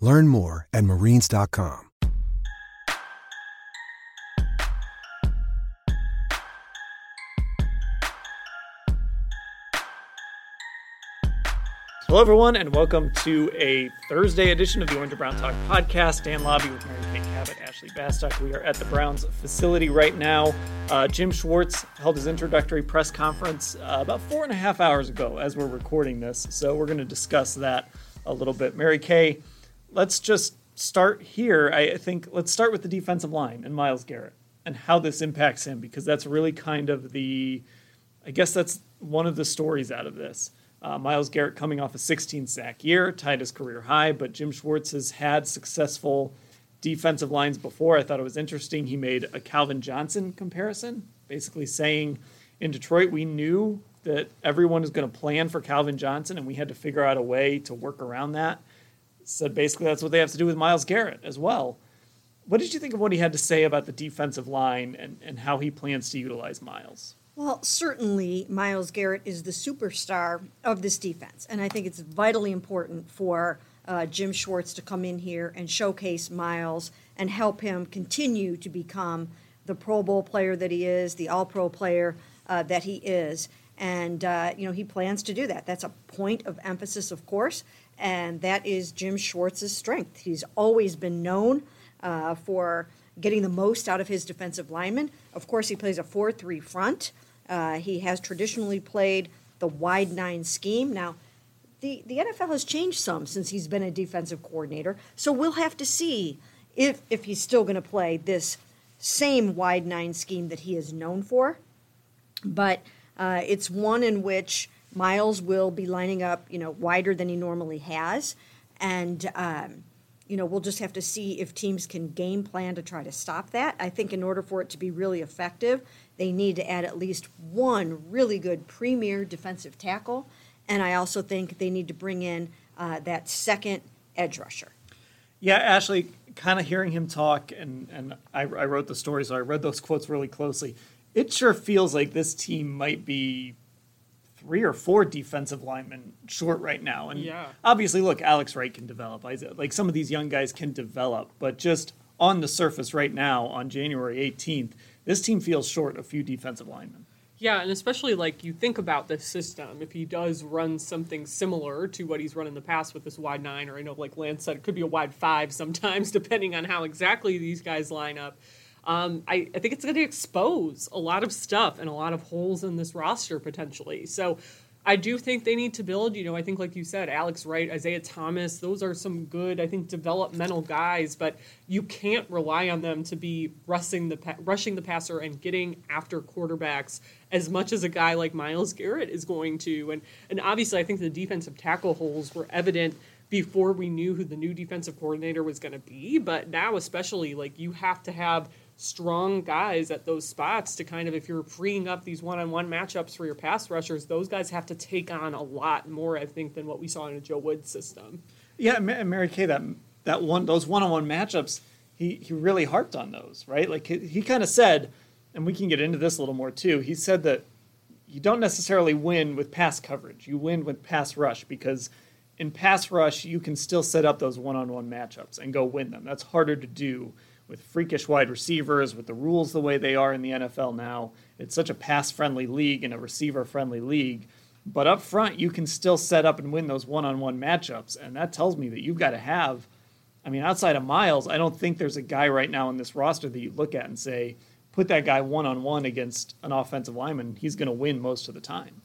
Learn more at marines.com. Hello, everyone, and welcome to a Thursday edition of the Orange and Brown Talk podcast. Dan Labbe with Mary Kay Cabot, Ashley Bastock. We are at the Browns facility right now. Uh, Jim Schwartz held his introductory press conference uh, about four and a half hours ago as we're recording this. So we're going to discuss that a little bit. Mary Kay, let's just start here. I think let's start with the defensive line and Myles Garrett and how this impacts him because that's really kind of the, I guess that's one of the stories out of this. Uh, Myles Garrett coming off a 16 sack year, tied his career high, but Jim Schwartz has had successful defensive lines before. I thought it was interesting. He made a Calvin Johnson comparison, basically saying in Detroit, we knew that everyone is going to plan for Calvin Johnson, and we had to figure out a way to work around that. Said basically that's what they have to do with Myles Garrett as well. What did you think of what he had to say about the defensive line and, and how he plans to utilize Myles? Well, certainly Myles Garrett is the superstar of this defense, and I think it's vitally important for uh, Jim Schwartz to come in here and showcase Myles and help him continue to become the Pro Bowl player that he is, the All Pro player uh, that he is, and uh, you know he plans to do that. That's a point of emphasis, of course, and that is Jim Schwartz's strength. He's always been known uh, for getting the most out of his defensive linemen. Of course, he plays a 4 3 front. Uh, he has traditionally played the wide nine scheme. Now, the, the NFL has changed some since he's been a defensive coordinator, so we'll have to see if, if he's still going to play this same wide nine scheme that he is known for. But uh, it's one in which Myles will be lining up, you know, wider than he normally has, and um, you know we'll just have to see if teams can game plan to try to stop that. I think in order for it to be really effective, they need to add at least one really good premier defensive tackle. And I also think they need to bring in uh, that second edge rusher. Yeah, Ashley, kind of hearing him talk, and, and I, I wrote the story, so I read those quotes really closely. It sure feels like this team might be three or four defensive linemen short right now. And yeah. obviously, look, Alex Wright can develop. Like some of these young guys can develop, but just on the surface right now on January 18th, this team feels short a few defensive linemen. Yeah, and especially like you think about this system, if he does run something similar to what he's run in the past with this wide nine, or I know like Lance said, it could be a wide five sometimes, depending on how exactly these guys line up. Um, I, I think it's going to expose a lot of stuff and a lot of holes in this roster potentially. So I do think they need to build. You know, I think like you said, Alex Wright, Isaiah Thomas, those are some good, I think, developmental guys. But you can't rely on them to be rushing the rushing the passer and getting after quarterbacks as much as a guy like Myles Garrett is going to. And and obviously, I think the defensive tackle holes were evident before we knew who the new defensive coordinator was going to be. But now, especially, like you have to have strong guys at those spots to kind of if you're freeing up these one-on-one matchups for your pass rushers, those guys have to take on a lot more, I think, than what we saw in a Joe Woods system. Yeah, Mary Kay, that that one those one-on-one matchups, he he really harped on those, right? Like he, he kind of said, and we can get into this a little more too. He said that you don't necessarily win with pass coverage; you win with pass rush because in pass rush you can still set up those one-on-one matchups and go win them. That's harder to do with freakish wide receivers, with the rules the way they are in the NFL now. It's such a pass friendly league and a receiver friendly league. But up front, you can still set up and win those one on one matchups. And that tells me that you've got to have, I mean, outside of Myles, I don't think there's a guy right now in this roster that you look at and say, put that guy one on one against an offensive lineman, he's going to win most of the time.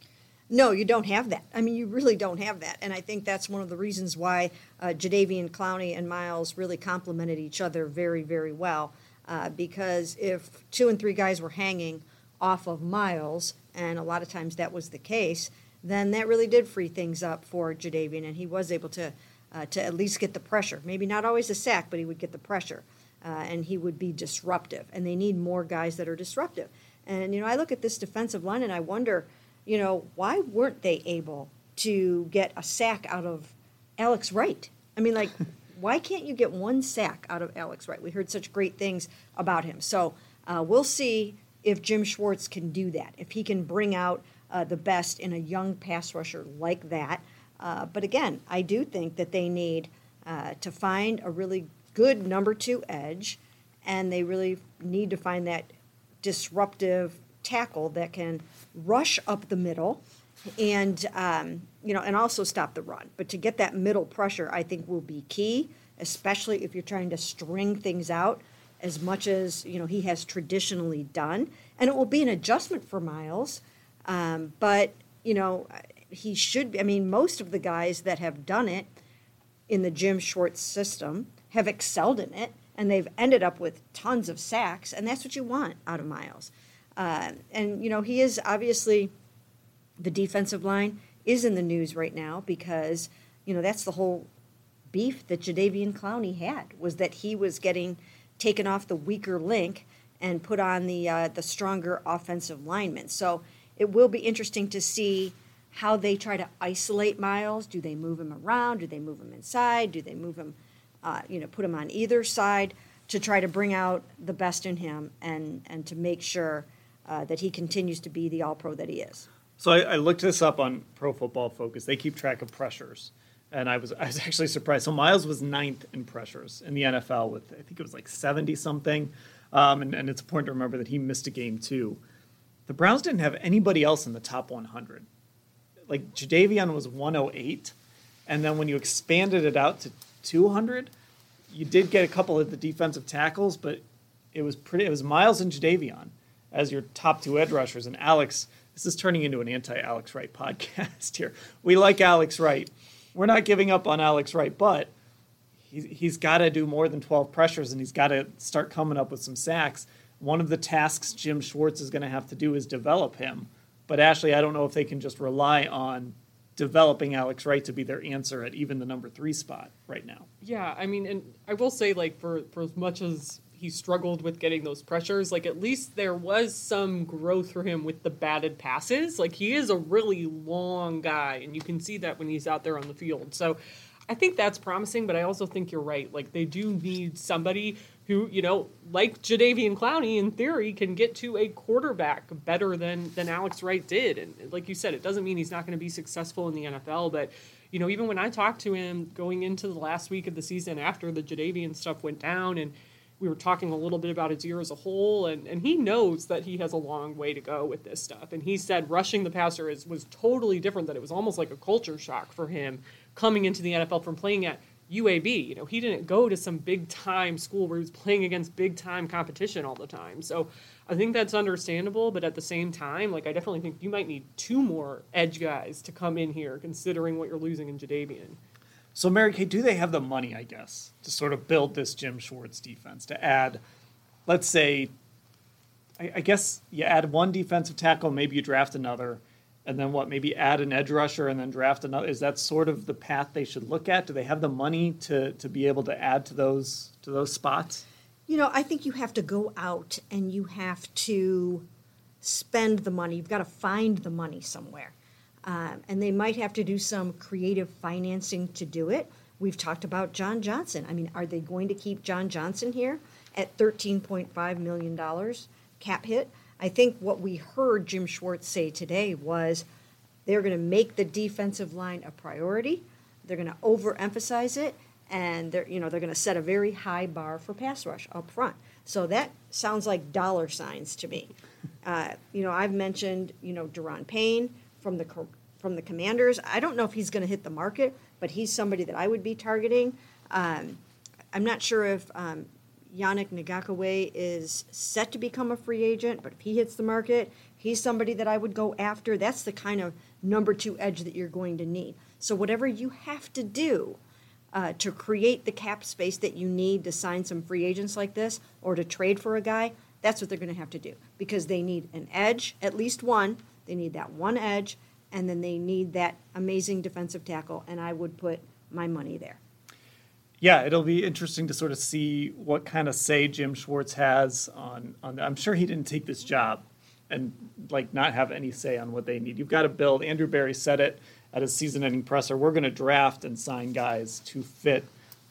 No, you don't have that. I mean, you really don't have that. And I think that's one of the reasons why uh, Jadeveon Clowney and Myles really complemented each other very, very well. Uh, because if two and three guys were hanging off of Myles, and a lot of times that was the case, then that really did free things up for Jadeveon, and he was able to uh, to at least get the pressure. Maybe not always a sack, but he would get the pressure, uh, and he would be disruptive. And they need more guys that are disruptive. And you know, I look at this defensive line and I wonder you know, why weren't they able to get a sack out of Alex Wright? I mean, like, why can't you get one sack out of Alex Wright? We heard such great things about him. So uh, we'll see if Jim Schwartz can do that, if he can bring out uh, the best in a young pass rusher like that. Uh, but again, I do think that they need uh, to find a really good number two edge, and they really need to find that disruptive tackle that can rush up the middle and um, you know and also stop the run. But to get that middle pressure i think will be key especially if you're trying to string things out as much as you know he has traditionally done. And it will be an adjustment for myles um, but you know he should i mean most of the guys that have done it in the jim schwartz system have excelled in it and they've ended up with tons of sacks and that's what you want out of myles uh, and, you know, he is obviously the defensive line is in the news right now because, you know, that's the whole beef that Jadeveon Clowney had was that he was getting taken off the weaker link and put on the uh, the stronger offensive lineman. So it will be interesting to see how they try to isolate Myles. Do they move him around? Do they move him inside? Do they move him, uh, you know, put him on either side to try to bring out the best in him and and to make sure uh, that he continues to be the All Pro that he is. So I, I, looked this up on Pro Football Focus. They keep track of pressures, and I was I was actually surprised. So Myles was ninth in pressures in the NFL with I think it was like seventy something, um, and, and it's important to remember that he missed a game too. The Browns didn't have anybody else in the top 100. Like Jadeveon was 108, and then when you expanded it out to 200, you did get a couple of the defensive tackles, but it was pretty. It was Myles and Jadeveon as your top two edge rushers. And Alex, this is turning into an anti Alex Wright podcast here. We like Alex Wright. We're not giving up on Alex Wright, but he, he's got to do more than 12 pressures and he's got to start coming up with some sacks. One of the tasks Jim Schwartz is going to have to do is develop him. But Ashley, I don't know if they can just rely on developing Alex Wright to be their answer at even the number three spot right now. Yeah, I mean, and I will say, like, for, for as much as he struggled with getting those pressures. Like at least there was some growth for him with the batted passes. Like he is a really long guy, and you can see that when he's out there on the field. So I think that's promising, but I also think you're right. Like they do need somebody who, you know, like Jadeveon Clowney in theory, can get to a quarterback better than than Alex Wright did. And like you said, it doesn't mean he's not going to be successful in the NFL, but you know, even when I talked to him going into the last week of the season after the Jadeveon stuff went down and we were talking a little bit about his year as a whole, and, and he knows that he has a long way to go with this stuff. And he said rushing the passer is, was totally different, that it was almost like a culture shock for him coming into the NFL from playing at UAB. You know, he didn't go to some big time school where he was playing against big time competition all the time. So I think that's understandable, but at the same time, like I definitely think you might need two more edge guys to come in here, considering what you're losing in Jadeveon. So, Mary Kay, do they have the money, I guess, to sort of build this Jim Schwartz defense to add, let's say, I, I guess you add one defensive tackle, maybe you draft another, and then what, maybe add an edge rusher and then draft another? Is that sort of the path they should look at? Do they have the money to, to be able to add to those to those spots? You know, I think you have to go out and you have to spend the money. You've got to find the money somewhere. Um, and they might have to do some creative financing to do it. We've talked about John Johnson. I mean, are they going to keep John Johnson here at $13.5 million cap hit? I think what we heard Jim Schwartz say today was they're going to make the defensive line a priority. They're going to overemphasize it, and they're you know they're going to set a very high bar for pass rush up front. So that sounds like dollar signs to me. Uh, you know, I've mentioned you know Daron Payne from the from the Commanders. I don't know if he's going to hit the market, but he's somebody that I would be targeting. Um, I'm not sure if um, Yannick Ngakoue is set to become a free agent, but if he hits the market, he's somebody that I would go after. That's the kind of number two edge that you're going to need. So whatever you have to do uh, to create the cap space that you need to sign some free agents like this or to trade for a guy, that's what they're going to have to do because they need an edge, at least one. They need that one edge, and then they need that amazing defensive tackle, and I would put my money there. Yeah, it'll be interesting to sort of see what kind of say Jim Schwartz has on on. I'm sure he didn't take this job and like not have any say on what they need. You've got to build. Andrew Berry said it at his season-ending presser. We're going to draft and sign guys to fit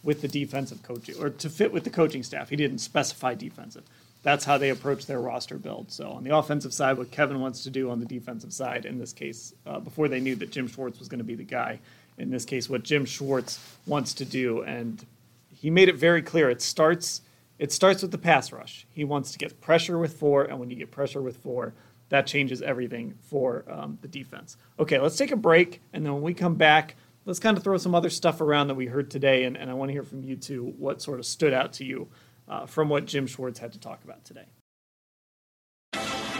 with the defensive coaching or to fit with the coaching staff. He didn't specify defensive. That's how they approach their roster build. So on the offensive side, what Kevin wants to do on the defensive side, in this case, uh, before they knew that Jim Schwartz was going to be the guy, in this case, what Jim Schwartz wants to do, and he made it very clear. It starts it starts with the pass rush. He wants to get pressure with four, and when you get pressure with four, that changes everything for um, the defense. Okay, let's take a break, and then when we come back, let's kind of throw some other stuff around that we heard today, and, and I want to hear from you too what sort of stood out to you uh, from what Jim Schwartz had to talk about today.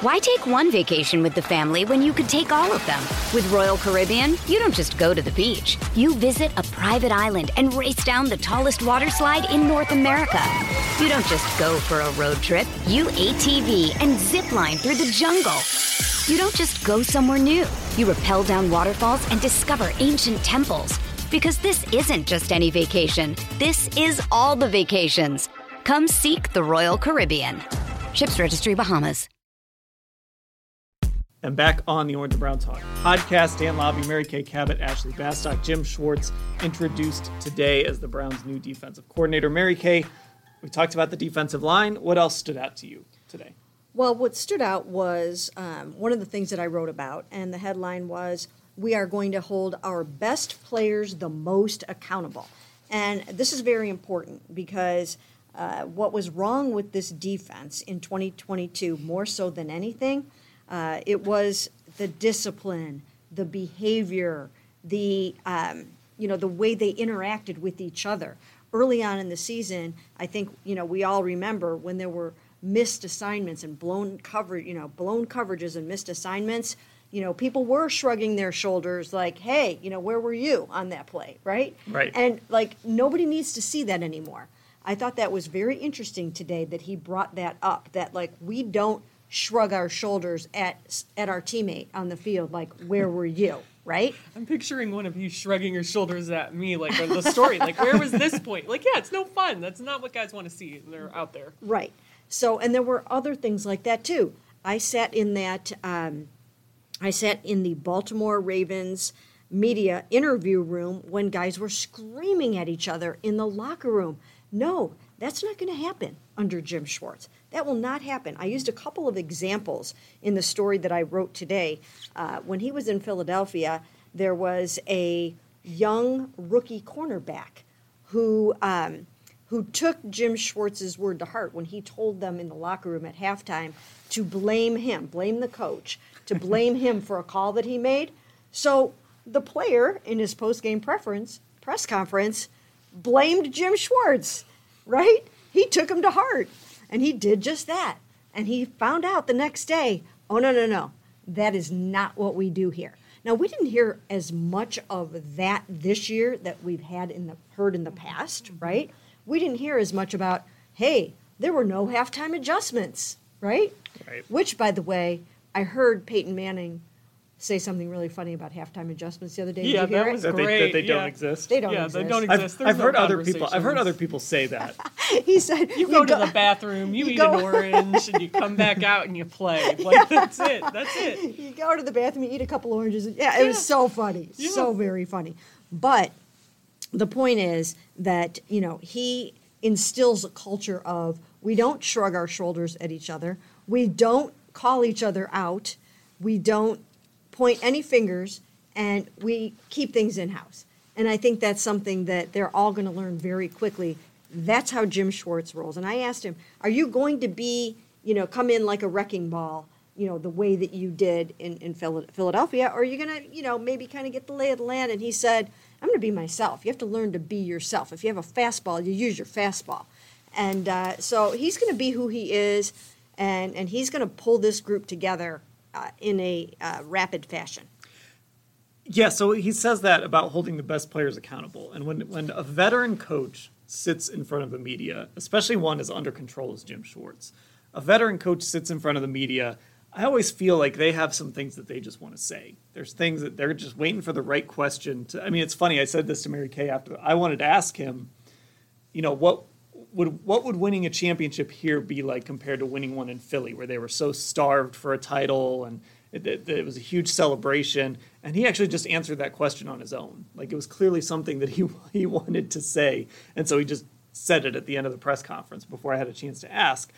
Why take one vacation with the family when you could take all of them? With Royal Caribbean, you don't just go to the beach. You visit a private island and race down the tallest water slide in North America. You don't just go for a road trip. You ATV and zip line through the jungle. You don't just go somewhere new. You rappel down waterfalls and discover ancient temples. Because this isn't just any vacation. This is all the vacations. Come seek the Royal Caribbean. Ships Registry Bahamas. And back on the Orange and Brown Talk podcast, Dan Labbe, Mary Kay Cabot, Ashley Bastock, Jim Schwartz introduced today as the Browns' new defensive coordinator. Mary Kay, we talked about the defensive line. What else stood out to you today? Well, what stood out was um, one of the things that I wrote about, and the headline was We are going to hold our best players the most accountable. And this is very important because uh, what was wrong with this defense in 2022, more so than anything, uh, it was the discipline, the behavior, the um, you know the way they interacted with each other. Early on in the season, I think you know we all remember when there were missed assignments and blown cover you know blown coverages and missed assignments. You know, people were shrugging their shoulders like, "Hey, you know, where were you on that play?" Right? Right. And like nobody needs to see that anymore. I thought that was very interesting today that he brought that up. That like we don't shrug our shoulders at at our teammate on the field like where were you right I'm picturing one of you shrugging your shoulders at me, like the story, like where was this point? Like, yeah, it's no fun. That's not what guys want to see. They're out there. right so and there were other things like that too i sat in that um, i sat in the baltimore ravens media interview room when guys were screaming at each other in the locker room no that's not going to happen under jim schwartz that will not happen. I used a couple of examples in the story that I wrote today. Uh, when he was in Philadelphia, there was a young rookie cornerback who um, who took Jim Schwartz's word to heart when he told them in the locker room at halftime to blame him, blame the coach, to blame him for a call that he made. So the player in his post game preference press conference blamed Jim Schwartz, right? He took him to heart. And he did just that. And he found out the next day oh, no, no, no. That is not what we do here. Now, we didn't hear as much of that this year that we've had in the heard in the past, mm-hmm. right? We didn't hear as much about, hey, there were no halftime adjustments, right? Right. Which, by the way, I heard Peyton Manning say something really funny about halftime adjustments the other day. Did Yeah, you hear that it? was That they, great. that they don't yeah. exist. They don't yeah, exist. they don't I've, exist. There's I've no heard other people. I've heard other people say that. he said, You go to the bathroom, you, you eat go- an orange, and you come back out and you play. Like that's it. That's it. you go to the bathroom, you eat a couple oranges. Yeah, it was so funny, so very funny. But the point is that you know he instills a culture of we don't shrug our shoulders at each other, we don't call each other out, we don't point any fingers, and we keep things in house. And I think that's something that they're all going to learn very quickly. That's how Jim Schwartz rolls. And I asked him, "Are you going to be, you know, come in like a wrecking ball?" you know, the way that you did in, in Philadelphia, or are you going to, you know, maybe kind of get the lay of the land? And he said, I'm going to be myself. You have to learn to be yourself. If you have a fastball, you use your fastball. And uh, so he's going to be who he is, and, and he's going to pull this group together uh, in a uh, rapid fashion. Yeah, so he says that about holding the best players accountable. And when, when a veteran coach sits in front of the media, especially one as under control as Jim Schwartz, a veteran coach sits in front of the media. I always feel like they have some things that they just want to say. There's things that they're just waiting for the right question to. I mean, it's funny. I said this to Mary Kay after I wanted to ask him, you know, what would what would winning a championship here be like compared to winning one in Philly, where they were so starved for a title and it, it, it, was a huge celebration, and he actually just answered that question on his own. Like it was clearly something that he he wanted to say, and so he just said it at the end of the press conference before I had a chance to ask.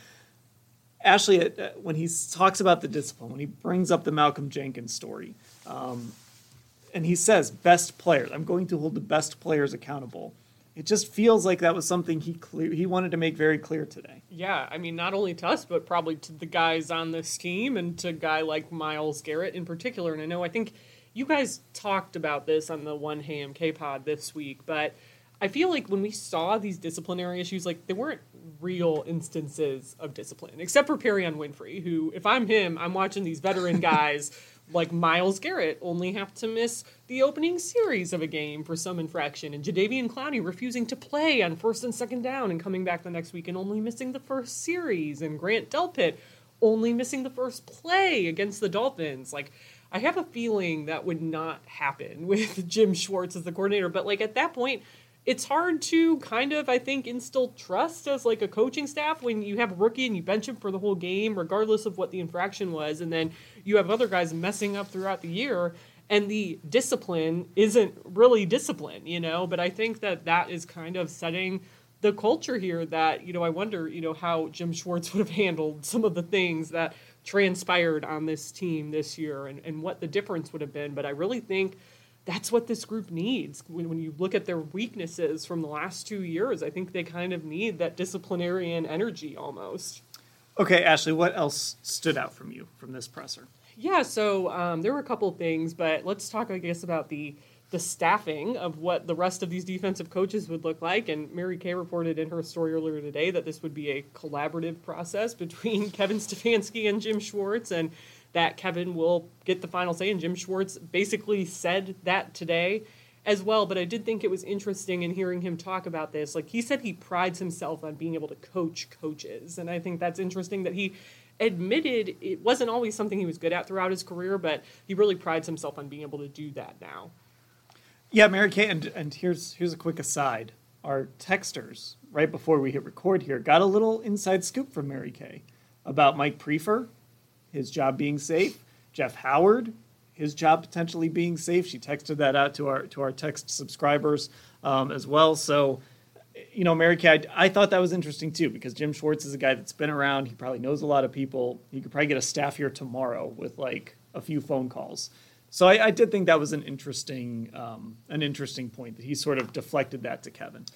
Ashley, uh, when he talks about the discipline, when he brings up the Malcolm Jenkins story, um, and he says best players, I'm going to hold the best players accountable it just feels like that was something he clear, he wanted to make very clear today. Yeah, I mean, not only to us, but probably to the guys on this team and to a guy like Myles Garrett in particular. And I know I think you guys talked about this on the One Ham K Pod this week, but I feel like when we saw these disciplinary issues, like they weren't real instances of discipline, except for Perrion Winfrey, who, if I'm him, I'm watching these veteran guys like Myles Garrett only have to miss the opening series of a game for some infraction, and Jadeveon Clowney refusing to play on first and second down and coming back the next week and only missing the first series, and Grant Delpit only missing the first play against the Dolphins. Like, I have a feeling that would not happen with Jim Schwartz as the coordinator, but like at that point, it's hard to kind of, I think, instill trust as like a coaching staff when you have a rookie and you bench him for the whole game, regardless of what the infraction was, and then you have other guys messing up throughout the year, and the discipline isn't really discipline, you know. But I think that that is kind of setting the culture here. That you know, I wonder, you know, how Jim Schwartz would have handled some of the things that transpired on this team this year, and and what the difference would have been. But I really think that's what this group needs. When, when you look at their weaknesses from the last two years, I think they kind of need that disciplinarian energy almost. Okay, Ashley, what else stood out from you from this presser? Yeah, so um, there were a couple of things, but let's talk, I guess, about the the staffing of what the rest of these defensive coaches would look like. And Mary Kay reported in her story earlier today that this would be a collaborative process between Kevin Stefanski and Jim Schwartz, and that Kevin will get the final say. And Jim Schwartz basically said that today as well. But I did think it was interesting in hearing him talk about this. Like he said, he prides himself on being able to coach coaches. And I think that's interesting that he admitted it wasn't always something he was good at throughout his career, but he really prides himself on being able to do that now. Yeah, Mary Kay, and, and here's here's a quick aside. Our texters, right before we hit record here, got a little inside scoop from Mary Kay about Mike Priefer his job being safe. Jeff Howard, his job potentially being safe. She texted that out to our to our text subscribers um, as well. So, you know, Mary Kay, I, I, thought that was interesting too because Jim Schwartz is a guy that's been around. He probably knows a lot of people. He could probably get a staff here tomorrow with like a few phone calls. So I, I did think that was an interesting um, an interesting point that he sort of deflected that to Kevin.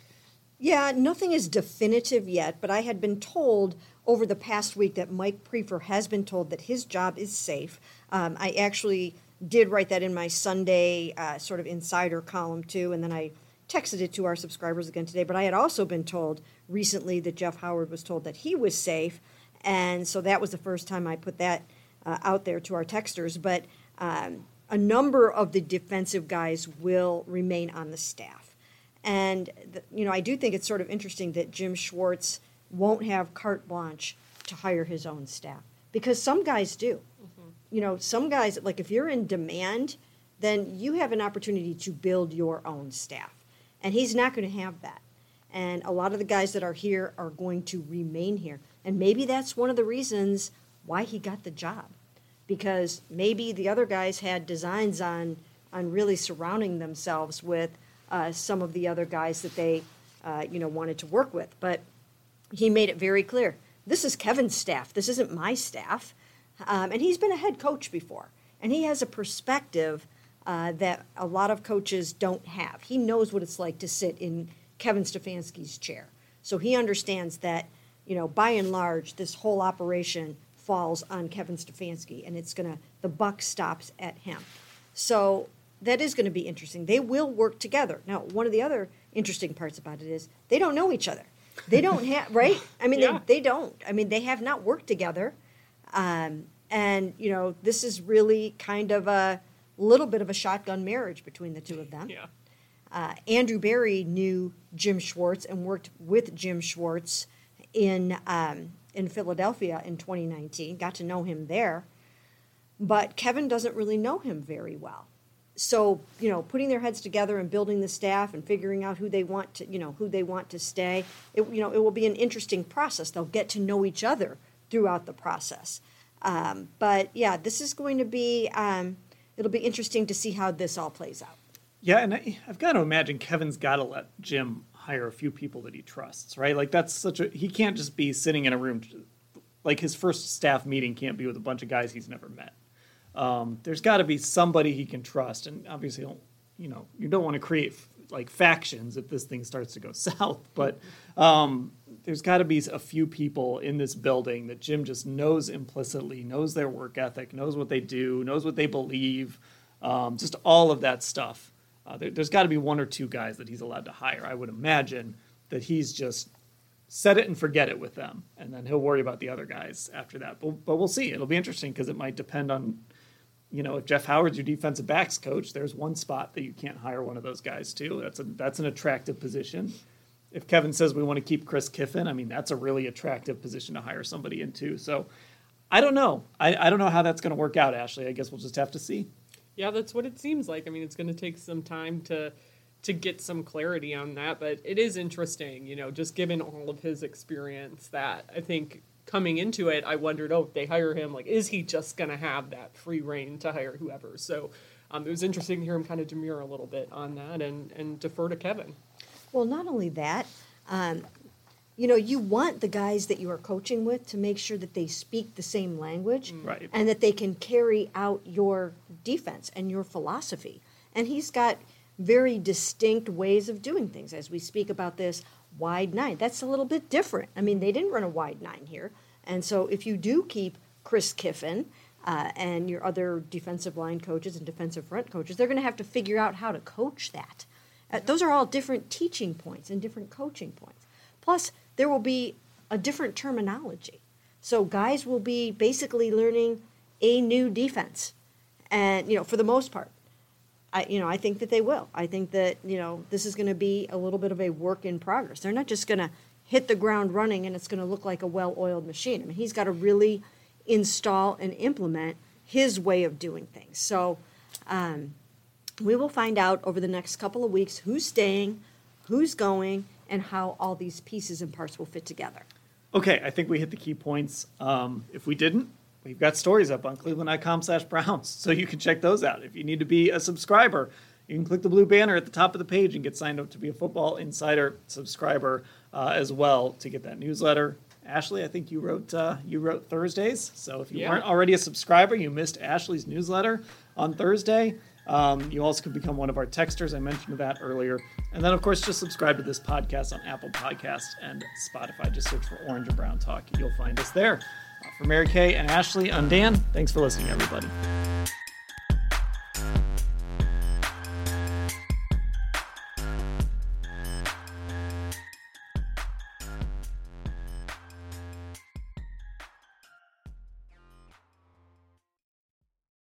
Yeah, nothing is definitive yet, but I had been told over the past week that Mike Priefer has been told that his job is safe. Um, I actually did write that in my Sunday uh, sort of insider column too, and then I texted it to our subscribers again today. But I had also been told recently that Jeff Howard was told that he was safe, and so that was the first time I put that uh, out there to our texters. But um, a number of the defensive guys will remain on the staff. And, the, you know, I do think it's sort of interesting that Jim Schwartz won't have carte blanche to hire his own staff because some guys do. Mm-hmm. You know, some guys, like if you're in demand, then you have an opportunity to build your own staff. And he's not going to have that. And a lot of the guys that are here are going to remain here. And maybe that's one of the reasons why he got the job. Because maybe the other guys had designs on, on really surrounding themselves with uh, some of the other guys that they, uh, you know, wanted to work with. But he made it very clear this is Kevin's staff, this isn't my staff. Um, and he's been a head coach before, and he has a perspective uh, that a lot of coaches don't have. He knows what it's like to sit in Kevin Stefanski's chair. So he understands that, you know, by and large, this whole operation falls on Kevin Stefanski, and it's going to, the buck stops at him. So that is going to be interesting. They will work together. Now, one of the other interesting parts about it is they don't know each other. They don't have right. I mean, Yeah. they, they don't. I mean, they have not worked together, um, and you know, this is really kind of a little bit of a shotgun marriage between the two of them. Yeah. Uh, Andrew Berry knew Jim Schwartz and worked with Jim Schwartz in um, in Philadelphia in 2019. Got to know him there, but Kevin doesn't really know him very well. So you know, putting their heads together and building the staff and figuring out who they want to you know who they want to stay. It, you know, it will be an interesting process. They'll get to know each other throughout the process. Um, but yeah, this is going to be. Um, it'll be interesting to see how this all plays out. Yeah, and I, I've got to imagine Kevin's got to let Jim hire a few people that he trusts, right? Like that's such a he can't just be sitting in a room. Like his first staff meeting can't be with a bunch of guys he's never met. Um, there's got to be somebody he can trust, and obviously, don't, you know, you don't want to create like factions if this thing starts to go south. But um, there's got to be a few people in this building that Jim just knows implicitly, knows their work ethic, knows what they do, knows what they believe, um, just all of that stuff. Uh, there, there's got to be one or two guys that he's allowed to hire. I would imagine that he's just set it and forget it with them, and then he'll worry about the other guys after that. But, but we'll see. It'll be interesting because it might depend on, you know, if Jeff Howard's your defensive backs coach, there's one spot that you can't hire one of those guys to. That's a that's an attractive position. If Kevin says we want to keep Chris Kiffin, I mean that's a really attractive position to hire somebody into. So I don't know. I, I don't know how that's going to work out, Ashley. I guess we'll just have to see. Yeah, that's what it seems like. I mean, it's going to take some time to to get some clarity on that, but it is interesting, you know, just given all of his experience that I think coming into it, I wondered, oh, if they hire him, like, is he just going to have that free reign to hire whoever? So um, it was interesting to hear him kind of demur a little bit on that and, and defer to Kevin. Well, not only that, um, you know, you want the guys that you are coaching with to make sure that they speak the same language Right. and that they can carry out your defense and your philosophy. And he's got very distinct ways of doing things. As we speak about this wide nine, that's a little bit different. I mean, they didn't run a wide nine here. And so if you do keep Chris Kiffin uh, and your other defensive line coaches and defensive front coaches, they're going to have to figure out how to coach that. Uh, those are all different teaching points and different coaching points. Plus, there will be a different terminology. So guys will be basically learning a new defense, and you know, for the most part, I you know I think that they will. I think that you know this is going to be a little bit of a work in progress. They're not just going to hit the ground running and it's going to look like a well-oiled machine. I mean, he's got to really install and implement his way of doing things. So. Um, we will find out over the next couple of weeks who's staying, who's going, and how all these pieces and parts will fit together. Okay, I think we hit the key points. Um, if we didn't, we've got stories up on cleveland.com slash Browns, so you can check those out. If you need to be a subscriber, you can click the blue banner at the top of the page and get signed up to be a Football Insider subscriber uh, as well to get that newsletter. Ashley, I think you wrote uh, you wrote Thursdays, so if you Yeah. weren't already a subscriber, you missed Ashley's newsletter on Thursday. Um, you also can become one of our texters. I mentioned that earlier. And then, of course, just subscribe to this podcast on Apple Podcasts and Spotify. Just search for Orange and Brown Talk. You'll find us there. For Mary Kay and Ashley, I'm Dan. Thanks for listening, everybody.